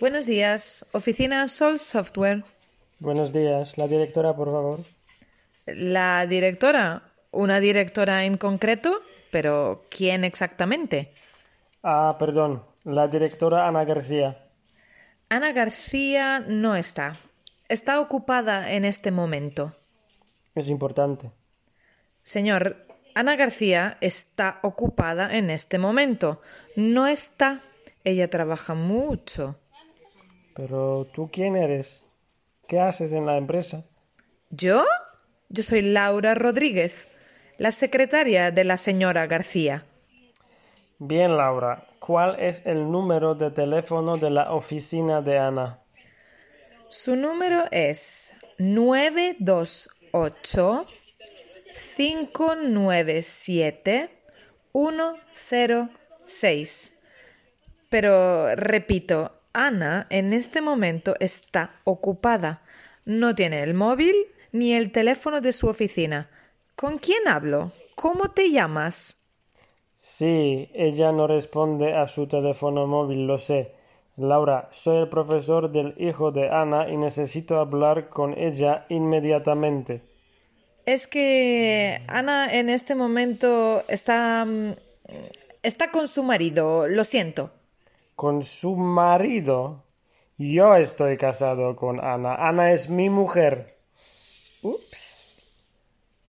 Buenos días, oficina Sol Software. Buenos días. La directora, por favor. La directora, una directora en concreto, pero ¿quién exactamente? Ah, perdón. La directora Ana García. Ana García no está. Está ocupada en este momento. Es importante. Señor, Ana García está ocupada en este momento. No está. Ella trabaja mucho. Pero tú quién eres? ¿Qué haces en la empresa? ¿Yo? Yo soy Laura Rodríguez, la secretaria de la señora García. Bien, Laura. ¿Cuál es el número de teléfono de la oficina de Ana? Su número es 928 597 106. Pero repito, Ana en este momento está ocupada. No tiene el móvil ni el teléfono de su oficina. ¿Con quién hablo? ¿Cómo te llamas? Sí, ella no responde a su teléfono móvil, lo sé. Laura, soy el profesor del hijo de Ana y necesito hablar con ella inmediatamente. Es que Ana en este momento está mm, está con su marido, lo siento. ¿Con su marido? Yo estoy casado con Ana. Ana es mi mujer. Ups.